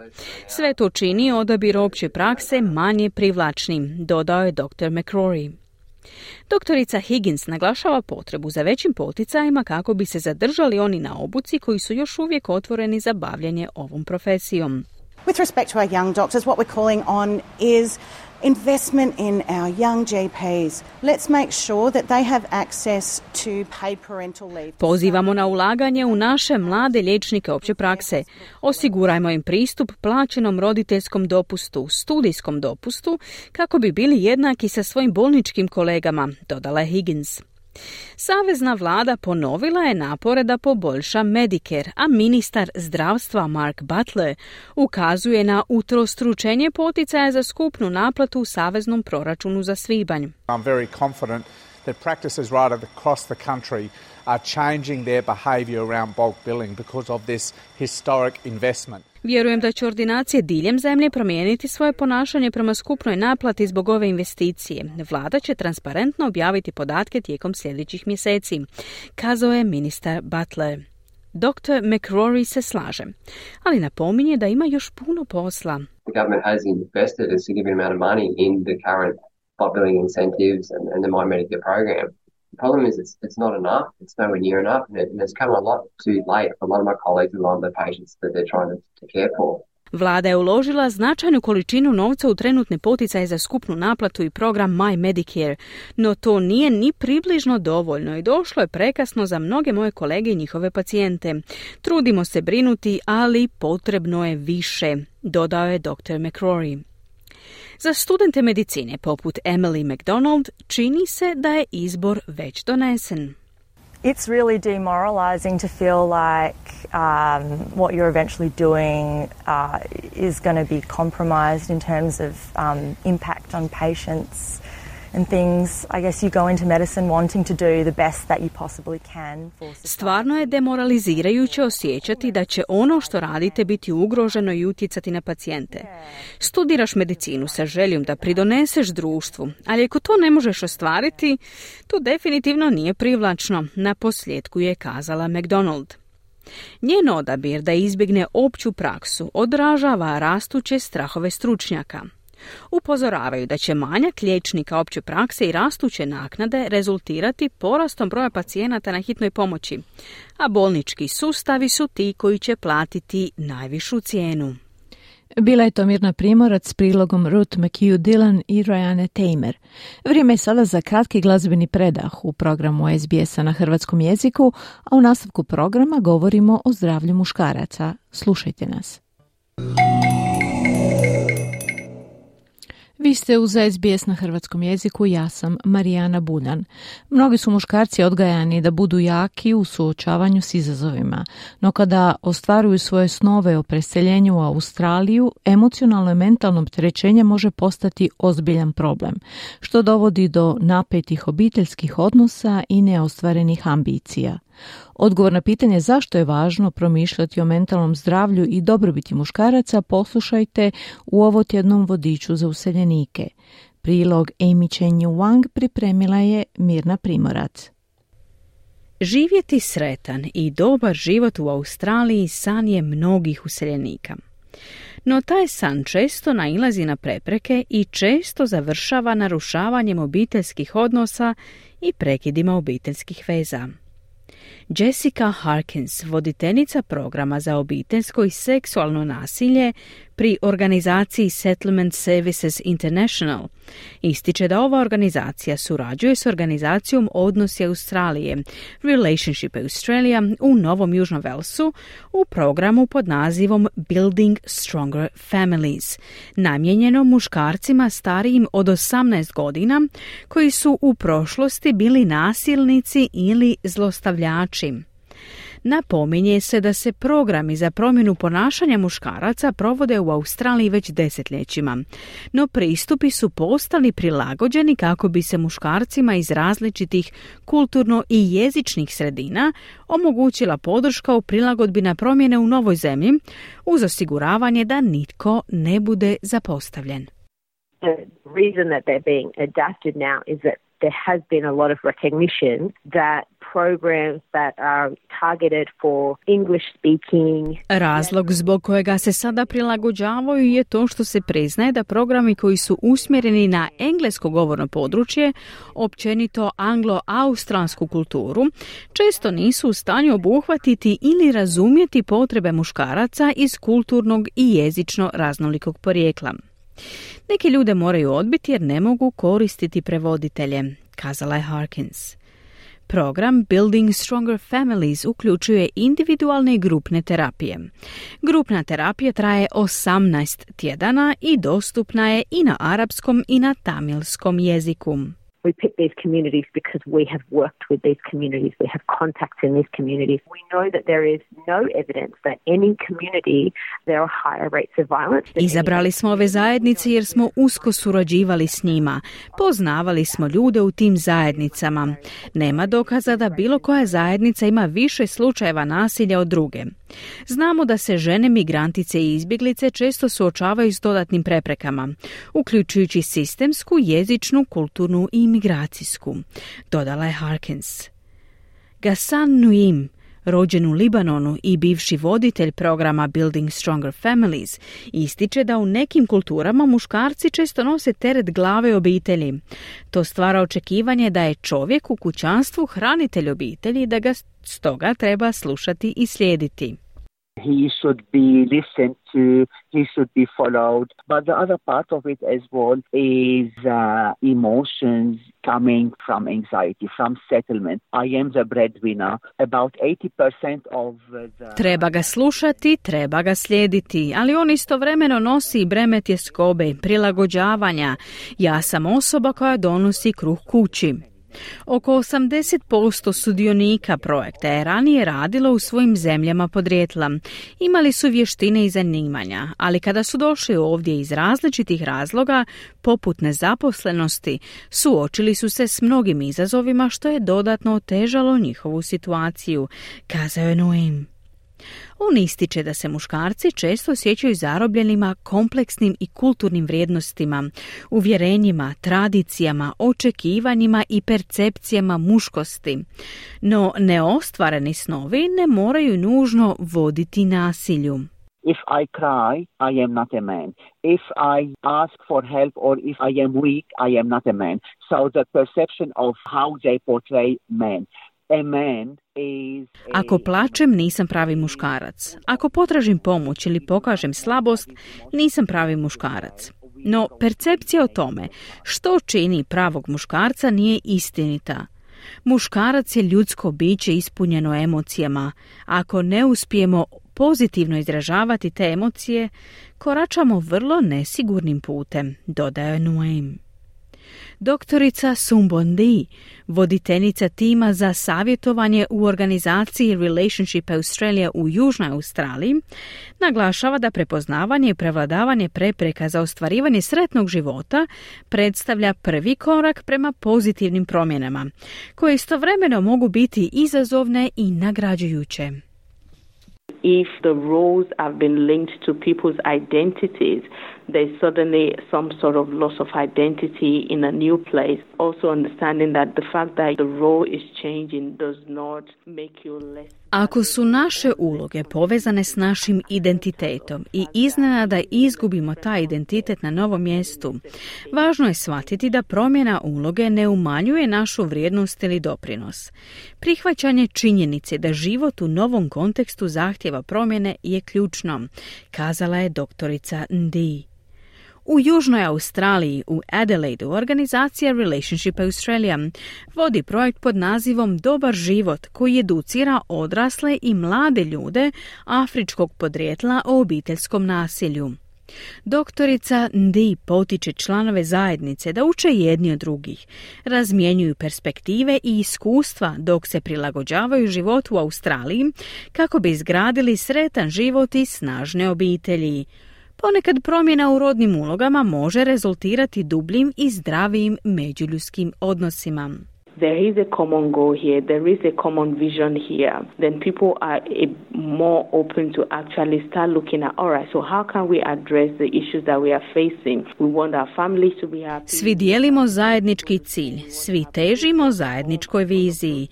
Speaker 18: Sve to čini odabir opće prakse manje privlačnim, dodao je dr. McCrory. Doktorica Higgins naglašava potrebu za većim poticajima kako bi se zadržali oni na obuci koji su još uvijek otvoreni za bavljanje ovom profesijom.
Speaker 20: With respect to our young doctors, what we're calling on is investment in our young GPs. Let's make sure that they have access to paid parental leave.
Speaker 18: Pozivamo na ulaganje u naše mlade liječnike opće prakse. Osigurajmo im pristup plaćenom roditeljskom dopustu, studijskom dopustu, kako bi bili jednaki sa svojim bolničkim kolegama, dodala Higgins. Savezna vlada ponovila je napore da poboljša Medicare, a ministar zdravstva Mark Butler ukazuje na utrostručenje poticaja za skupnu naplatu u saveznom proračunu za svibanj.
Speaker 22: I'm very confident that practices right across the country are changing their behaviour around bulk billing because of this historic investment.
Speaker 18: Vjerujem da će ordinacije diljem zemlje promijeniti svoje ponašanje prema skupnoj naplati zbog ove investicije. Vlada će transparentno objaviti podatke tijekom sljedećih mjeseci, kazao je ministar Butler. Dr. McRory se slaže, ali napominje da ima još puno posla.
Speaker 21: The government has invested a significant in the current incentives and, and the Medicare program. Problem is it's, it's not enough. It's nowhere near enough. And, it, and it's come a lot too late for a lot of my colleagues and a lot of the patients that they're trying to, to care for.
Speaker 18: Vlada je uložila značajnu količinu novca u trenutne poticaje za skupnu naplatu i program My Medicare, no to nije ni približno dovoljno i došlo je prekasno za mnoge moje kolege i njihove pacijente. Trudimo se brinuti, ali potrebno je više, dodao je dr. McCrory. Za studente medicine poput Emily McDonald čini se da je izbor već donesen.
Speaker 19: It's really demoralizing to feel like um, what you're eventually doing uh, is going to be compromised in terms of um, impact on patients
Speaker 18: Stvarno je demoralizirajuće osjećati da će ono što radite biti ugroženo i utjecati na pacijente. Studiraš medicinu sa željom da pridoneseš društvu, ali ako to ne možeš ostvariti, to definitivno nije privlačno, na posljedku je kazala McDonald. Njen odabir da izbjegne opću praksu odražava rastuće strahove stručnjaka. Upozoravaju da će manjak liječnika opće prakse i rastuće naknade rezultirati porastom broja pacijenata na hitnoj pomoći, a bolnički sustavi su ti koji će platiti najvišu cijenu.
Speaker 1: Bila je to Mirna Primorac s prilogom Ruth McHugh Dillon i Rajane Tamer. Vrijeme je sada za kratki glazbeni predah u programu SBS-a na hrvatskom jeziku, a u nastavku programa govorimo o zdravlju muškaraca. Slušajte nas. Vi ste uz SBS na hrvatskom jeziku, ja sam Marijana Buljan. Mnogi su muškarci odgajani da budu jaki u suočavanju s izazovima, no kada ostvaruju svoje snove o preseljenju u Australiju, emocionalno i mentalno opterećenje može postati ozbiljan problem, što dovodi do napetih obiteljskih odnosa i neostvarenih ambicija. Odgovor na pitanje zašto je važno promišljati o mentalnom zdravlju i dobrobiti muškaraca poslušajte u ovo tjednom vodiču za useljenike. Prilog Amy Chen Wang pripremila je Mirna Primorac.
Speaker 18: Živjeti sretan i dobar život u Australiji san je mnogih useljenika. No taj san često nailazi na prepreke i često završava narušavanjem obiteljskih odnosa i prekidima obiteljskih veza. Jessica Harkins, voditeljica programa za obiteljsko i seksualno nasilje pri organizaciji Settlement Services International. Ističe da ova organizacija surađuje s organizacijom Odnosi Australije, Relationship Australia u Novom Južnom Velsu u programu pod nazivom Building Stronger Families, namijenjeno muškarcima starijim od 18 godina koji su u prošlosti bili nasilnici ili zlostavljači. Napominje se da se programi za promjenu ponašanja muškaraca provode u Australiji već desetljećima, no pristupi su postali prilagođeni kako bi se muškarcima iz različitih kulturno i jezičnih sredina omogućila podrška u prilagodbi na promjene u novoj zemlji uz osiguravanje da nitko ne bude zapostavljen.
Speaker 23: The reason that they're being adapted now is that there has been a lot of recognition that programs that are targeted for English speaking.
Speaker 18: Razlog zbog kojega se sada prilagođavaju je to što se priznaje da programi koji su usmjereni na englesko govorno područje, općenito anglo-australsku kulturu, često nisu u stanju obuhvatiti ili razumjeti potrebe muškaraca iz kulturnog i jezično raznolikog porijekla. Neki ljude moraju odbiti jer ne mogu koristiti prevoditelje, kazala je Harkins. Program Building Stronger Families uključuje individualne i grupne terapije. Grupna terapija traje 18 tjedana i dostupna je i na arapskom i na tamilskom jeziku.
Speaker 23: We pick these communities because we have worked with these communities. We have contacts in these communities. We know that there is no evidence that any community there are higher rates of violence.
Speaker 18: Izabrali smo ove zajednice jer smo usko surađivali s njima. Poznavali smo ljude u tim zajednicama. Nema dokaza da bilo koja zajednica ima više slučajeva nasilja od druge. Znamo da se žene migrantice i izbjeglice često suočavaju s dodatnim preprekama, uključujući sistemsku, jezičnu, kulturnu i imigracijsku, dodala je Harkins. Gassan Nuim, rođen u Libanonu i bivši voditelj programa Building Stronger Families, ističe da u nekim kulturama muškarci često nose teret glave obitelji. To stvara očekivanje da je čovjek u kućanstvu hranitelj obitelji da ga stoga treba slušati i slijediti.
Speaker 24: He should be listened to, he should be followed. But the other part of it as well is uh, emotions coming from anxiety, from settlement. I am the breadwinner. About 80% of the...
Speaker 18: Treba ga slušati, treba ga slijediti, ali on istovremeno nosi breme tjeskobe, prilagođavanja. Ja sam osoba koja donosi kruh kući. Oko 80% sudionika projekta je ranije radilo u svojim zemljama podrijetla. Imali su vještine i zanimanja, ali kada su došli ovdje iz različitih razloga, poput nezaposlenosti, suočili su se s mnogim izazovima što je dodatno otežalo njihovu situaciju, kazao je Noem. On ističe da se muškarci često osjećaju zarobljenima kompleksnim i kulturnim vrijednostima, uvjerenjima, tradicijama, očekivanjima i percepcijama muškosti. No neostvareni snovi ne moraju nužno voditi nasilju.
Speaker 24: If I cry, I am not a man. If I ask for help or if I am weak, I am not a man. So the perception of how they portray men.
Speaker 18: Ako plačem, nisam pravi muškarac. Ako potražim pomoć ili pokažem slabost, nisam pravi muškarac. No, percepcija o tome što čini pravog muškarca nije istinita. Muškarac je ljudsko biće ispunjeno emocijama. Ako ne uspijemo pozitivno izražavati te emocije, koračamo vrlo nesigurnim putem, dodaje Nuaim. Doktorica Sumbondi, voditeljica tima za savjetovanje u organizaciji Relationship Australia u Južnoj Australiji, naglašava da prepoznavanje i prevladavanje prepreka za ostvarivanje sretnog života predstavlja prvi korak prema pozitivnim promjenama, koje istovremeno mogu biti izazovne i nagrađujuće.
Speaker 25: If the roles have been linked to people's identities, there's suddenly some sort of loss of identity in a new place. Also understanding that the fact that the role is changing does not make you less
Speaker 18: Ako su naše uloge povezane s našim identitetom i iznenada izgubimo taj identitet na novom mjestu, važno je shvatiti da promjena uloge ne umanjuje našu vrijednost ili doprinos. Prihvaćanje činjenice da život u novom kontekstu zahtjeva promjene je ključno, kazala je doktorica Ndi. U Južnoj Australiji, u Adelaidu, organizacija Relationship Australia vodi projekt pod nazivom Dobar život koji educira odrasle i mlade ljude afričkog podrijetla o obiteljskom nasilju. Doktorica Ndi potiče članove zajednice da uče jedni od drugih, razmjenjuju perspektive i iskustva dok se prilagođavaju životu u Australiji kako bi izgradili sretan život i snažne obitelji. Ponekad promjena u rodnim ulogama može rezultirati dubljim i zdravijim međuljudskim odnosima.
Speaker 25: there is a common goal here, there is a common vision here, then people are more open to actually start looking at, all right, so how can we address the issues that we are facing? We want our families to be happy.
Speaker 18: Svi dijelimo zajednički cilj, svi težimo zajedničkoj viziji.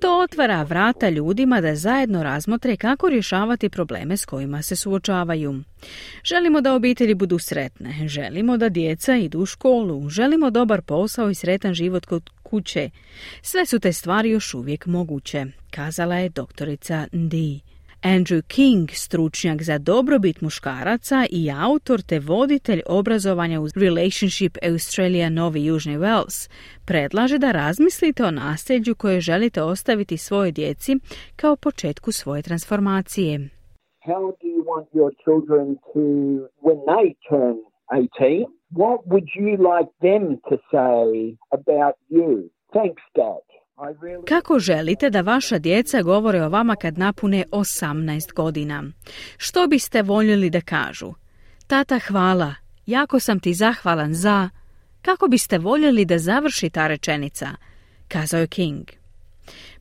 Speaker 18: To otvara vrata ljudima da zajedno razmotre kako rješavati probleme s kojima se suočavaju. Želimo da obitelji budu sretne, želimo da djeca idu u školu, želimo dobar posao i sretan život kod kuće. Sve su te stvari još uvijek moguće, kazala je doktorica Ndi. Andrew King, stručnjak za dobrobit muškaraca i autor te voditelj obrazovanja u Relationship Australia Novi Južni Wales, predlaže da razmislite o nasljeđu koje želite ostaviti svojoj djeci kao početku svoje transformacije.
Speaker 26: How do you want your children to, when they turn 18, what would you like them to say about you? Thanks, Dad.
Speaker 18: Kako želite da vaša djeca govore o vama kad napune 18 godina? Što biste voljeli da kažu? Tata, hvala. Jako sam ti zahvalan za... Kako biste voljeli da završi ta rečenica? Kazao je King.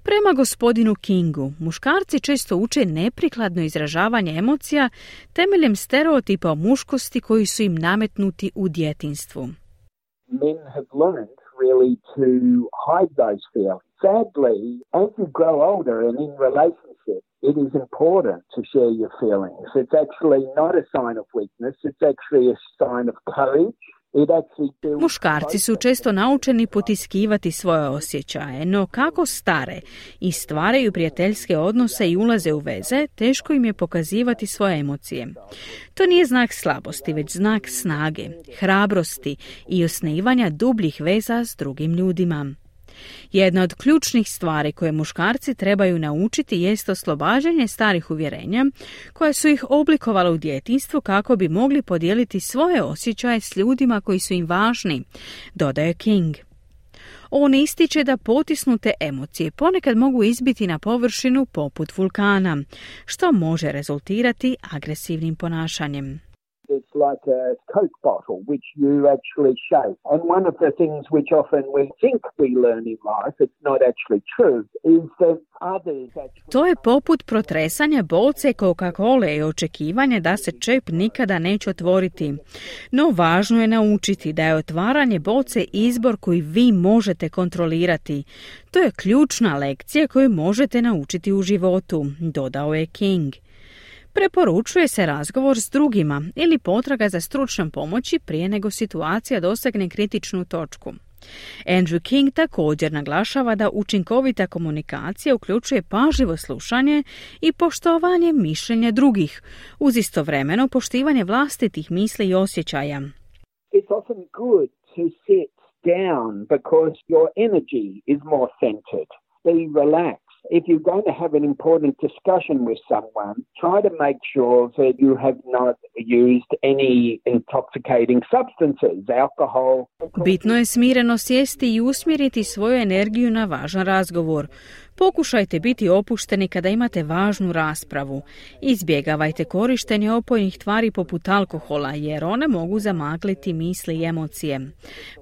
Speaker 18: Prema gospodinu Kingu, muškarci često uče neprikladno izražavanje emocija temeljem stereotipa o muškosti koji su im nametnuti u djetinstvu.
Speaker 26: Men have learned really to hide those feelings. Sadly, as you grow older and in relationships, it is important to share your feelings. It's actually not a sign of weakness, it's actually a sign of courage
Speaker 18: Muškarci su često naučeni potiskivati svoje osjećaje, no kako stare i stvaraju prijateljske odnose i ulaze u veze, teško im je pokazivati svoje emocije. To nije znak slabosti, već znak snage, hrabrosti i osnivanja dubljih veza s drugim ljudima. Jedna od ključnih stvari koje muškarci trebaju naučiti jest oslobađanje starih uvjerenja koja su ih oblikovala u djetinstvu kako bi mogli podijeliti svoje osjećaje s ljudima koji su im važni, dodaje King. On ističe da potisnute emocije ponekad mogu izbiti na površinu poput vulkana, što može rezultirati agresivnim ponašanjem.
Speaker 26: It's like a Coke bottle, which you actually shake. And one of the things which often we think we learn in life, it's not actually true, is that others actually...
Speaker 18: To je poput protresanja boce Coca-Cola i očekivanje da se čep nikada neće otvoriti. No važno je naučiti da je otvaranje boce izbor koji vi možete kontrolirati. To je ključna lekcija koju možete naučiti u životu, dodao je King. Preporučuje se razgovor s drugima ili potraga za stručnom pomoći prije nego situacija dosegne kritičnu točku. Andrew King također naglašava da učinkovita komunikacija uključuje pažljivo slušanje i poštovanje mišljenja drugih, uz istovremeno poštivanje vlastitih misli i osjećaja.
Speaker 26: It's often to sit down because your energy is more centered. Be relaxed. If you're going to have an important discussion with someone, try to make sure that you have not used any intoxicating substances, alcohol.
Speaker 18: Bitno je smireno sjesti i usmjeriti svoju energiju na važan razgovor. Pokušajte biti opušteni kada imate važnu raspravu. Izbjegavajte korištenje opojnih tvari poput alkohola jer one mogu zamagliti misli i emocije.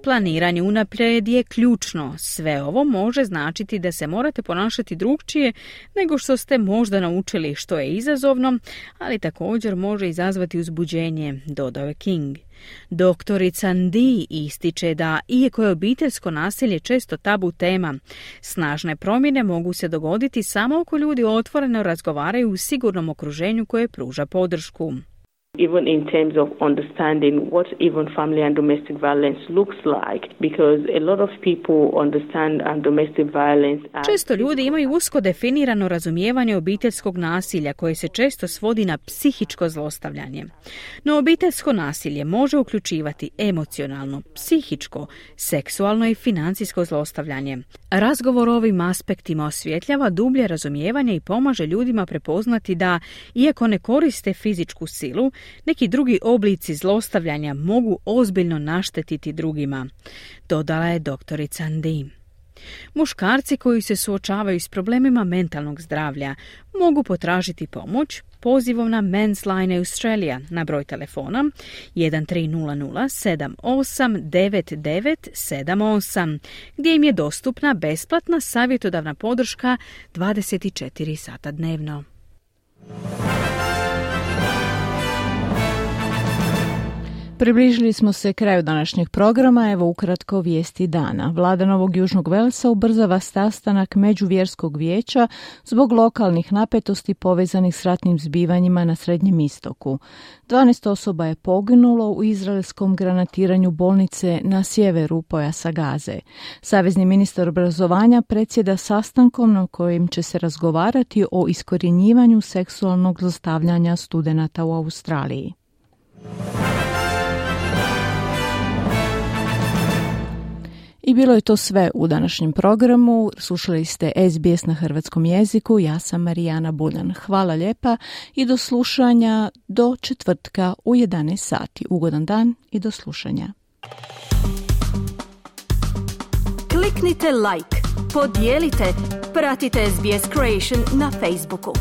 Speaker 18: Planiranje unaprijed je ključno. Sve ovo može značiti da se morate ponašati drugčije nego što ste možda naučili što je izazovno, ali također može izazvati uzbuđenje, dodao je King. Doktorica Ndi ističe da, iako je obiteljsko nasilje često tabu tema, snažne promjene mogu se dogoditi samo ako ljudi otvoreno razgovaraju u sigurnom okruženju koje pruža podršku.
Speaker 25: Even in terms of understanding what even family and domestic violence looks like because a lot of people understand um, domestic violence
Speaker 18: Često ljudi imaju usko definirano razumijevanje obiteljskog nasilja koje se često svodi na psihičko zlostavljanje. No obiteljsko nasilje može uključivati emocionalno, psihičko, seksualno i financijsko zlostavljanje. Razgovor o ovim aspektima osvjetljava dublje razumijevanje i pomaže ljudima prepoznati da, iako ne koriste fizičku silu, neki drugi oblici zlostavljanja mogu ozbiljno naštetiti drugima, dodala je doktorica Andi. Muškarci koji se suočavaju s problemima mentalnog zdravlja mogu potražiti pomoć pozivom na Men's Line Australia na broj telefona 1300 789978 gdje im je dostupna besplatna savjetodavna podrška 24 sata dnevno.
Speaker 1: Približili smo se kraju današnjeg programa, evo ukratko vijesti dana. Vlada Novog Južnog Velsa ubrzava sastanak Međuvjerskog vijeća zbog lokalnih napetosti povezanih s ratnim zbivanjima na Srednjem istoku. 12 osoba je poginulo u izraelskom granatiranju bolnice na sjeveru pojasa Gaze. Savezni ministar obrazovanja predsjeda sastankom na kojim će se razgovarati o iskorjenjivanju seksualnog zlostavljanja studenata u Australiji. I bilo je to sve u današnjem programu. Slušali ste SBS na hrvatskom jeziku. Ja sam Marijana Buljan. Hvala lijepa i do slušanja do četvrtka u 11 sati. Ugodan dan i do slušanja.
Speaker 27: Kliknite like, podijelite, pratite SBS Creation na Facebooku.